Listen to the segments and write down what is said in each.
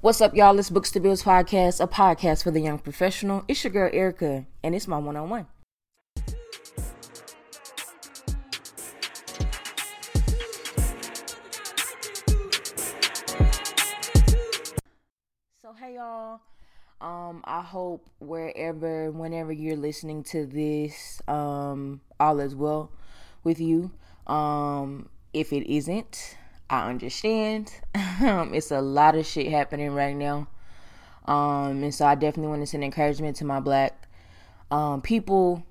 What's up, y'all? It's Books to Bills podcast, a podcast for the young professional. It's your girl Erica, and it's my one on one. So, hey, y'all. Um, I hope wherever, whenever you're listening to this, um, all is well with you. Um, if it isn't, I understand. it's a lot of shit happening right now. Um, and so I definitely want to send encouragement to my black um, people.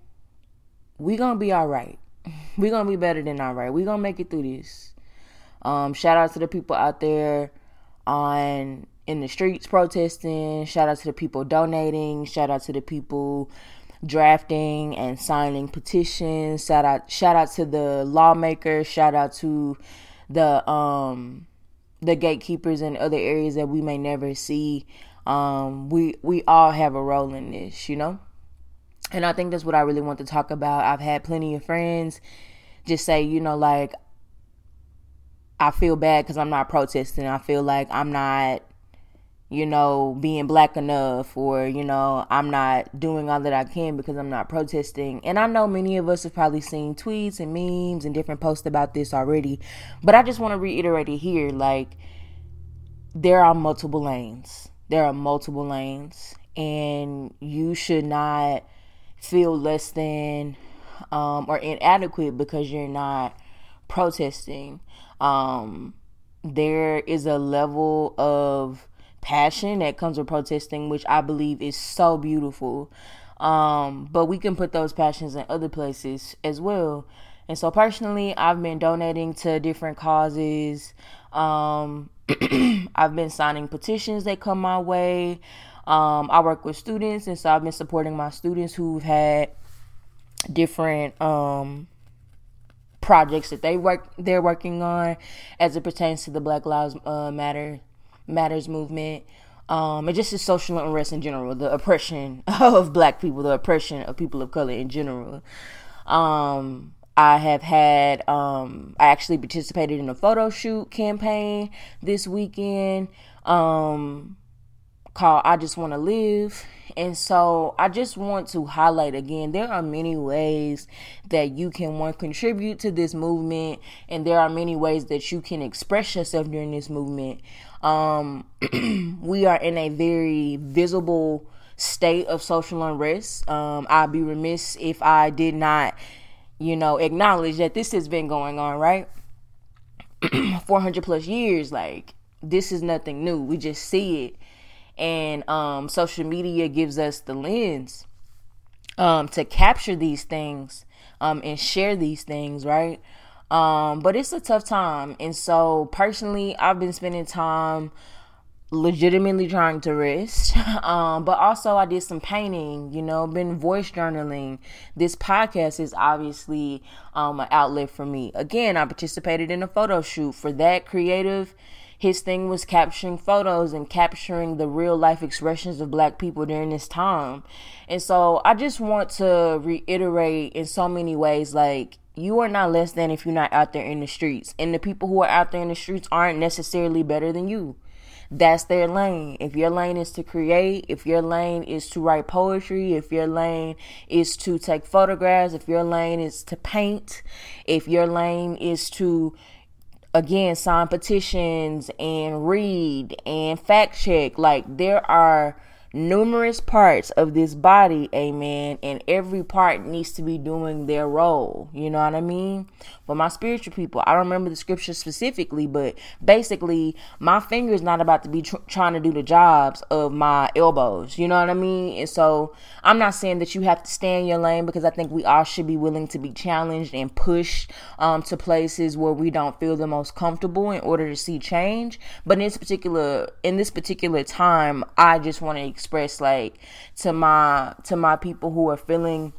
We gonna be all right. We gonna be better than all right. We gonna make it through this. Um, shout out to the people out there on in the streets protesting. Shout out to the people donating. Shout out to the people drafting and signing petitions. Shout out shout out to the lawmakers. Shout out to the um the gatekeepers in other areas that we may never see. Um, we we all have a role in this, you know. And I think that's what I really want to talk about. I've had plenty of friends just say, you know, like I feel bad because I'm not protesting. I feel like I'm not you know, being black enough or, you know, I'm not doing all that I can because I'm not protesting. And I know many of us have probably seen tweets and memes and different posts about this already, but I just want to reiterate it here like there are multiple lanes. There are multiple lanes and you should not feel less than um, or inadequate because you're not protesting. Um, there is a level of passion that comes with protesting, which I believe is so beautiful. Um, but we can put those passions in other places as well. And so personally, I've been donating to different causes. Um, I've been signing petitions that come my way. Um, I work with students, and so I've been supporting my students who've had different um, projects that they work they're working on as it pertains to the Black Lives uh, Matter Matters movement, um, and just the social unrest in general, the oppression of black people, the oppression of people of color in general. Um, I have had, um, I actually participated in a photo shoot campaign this weekend um, called I Just Want to Live. And so I just want to highlight again there are many ways that you can one contribute to this movement and there are many ways that you can express yourself during this movement. Um, we are in a very visible state of social unrest. Um, I'd be remiss if I did not, you know, acknowledge that this has been going on, right? 400 plus years, like, this is nothing new. We just see it and um, social media gives us the lens um, to capture these things um, and share these things, right? Um, but it's a tough time, and so personally, I've been spending time legitimately trying to rest. Um, but also I did some painting, you know, been voice journaling. This podcast is obviously um, an outlet for me. Again, I participated in a photo shoot for that creative his thing was capturing photos and capturing the real life expressions of black people during this time. And so I just want to reiterate in so many ways like you are not less than if you're not out there in the streets. And the people who are out there in the streets aren't necessarily better than you. That's their lane. If your lane is to create, if your lane is to write poetry, if your lane is to take photographs, if your lane is to paint, if your lane is to again sign petitions and read and fact check. Like there are numerous parts of this body, amen, and every part needs to be doing their role. You know what I mean? For my spiritual people, I don't remember the scripture specifically, but basically, my finger is not about to be tr- trying to do the jobs of my elbows. You know what I mean? And so, I'm not saying that you have to stay in your lane because I think we all should be willing to be challenged and pushed um, to places where we don't feel the most comfortable in order to see change. But in this particular in this particular time, I just want to express like to my to my people who are feeling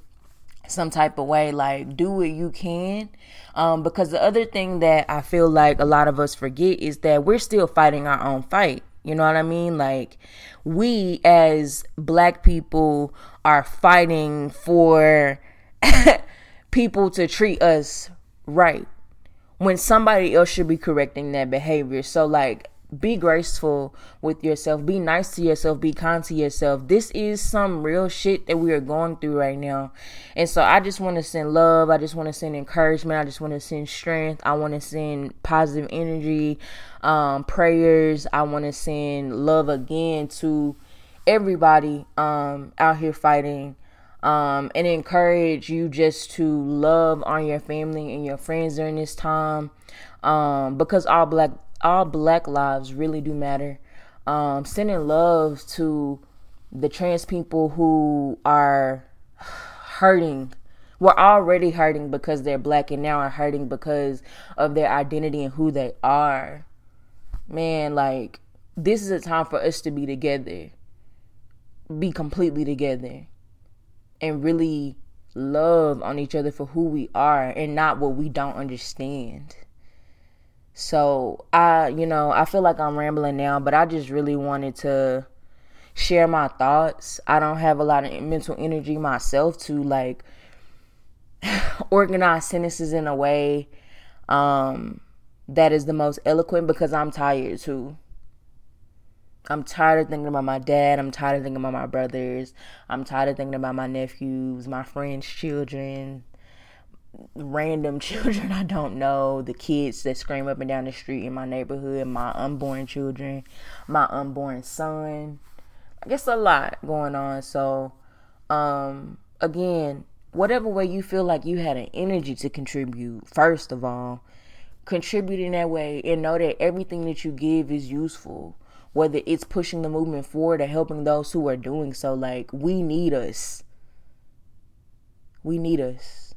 some type of way like do what you can. Um, because the other thing that i feel like a lot of us forget is that we're still fighting our own fight. You know what i mean? Like we as black people are fighting for people to treat us right when somebody else should be correcting that behavior. So like be graceful with yourself. Be nice to yourself. Be kind to yourself. This is some real shit that we are going through right now. And so I just want to send love. I just want to send encouragement. I just want to send strength. I want to send positive energy, um, prayers. I want to send love again to everybody um, out here fighting. Um, and encourage you just to love on your family and your friends during this time um, because all black all black lives really do matter. Um, sending love to the trans people who are hurting. We're already hurting because they're black and now are hurting because of their identity and who they are. Man, like, this is a time for us to be together, be completely together, and really love on each other for who we are and not what we don't understand. So I, you know, I feel like I'm rambling now, but I just really wanted to share my thoughts. I don't have a lot of mental energy myself to like organize sentences in a way um, that is the most eloquent because I'm tired too. I'm tired of thinking about my dad. I'm tired of thinking about my brothers. I'm tired of thinking about my nephews, my friends' children, random children I don't know, the kids that scream up and down the street in my neighborhood, my unborn children, my unborn son. I guess a lot going on. So, um, again, whatever way you feel like you had an energy to contribute, first of all, contribute in that way and know that everything that you give is useful. Whether it's pushing the movement forward or helping those who are doing so, like we need us. We need us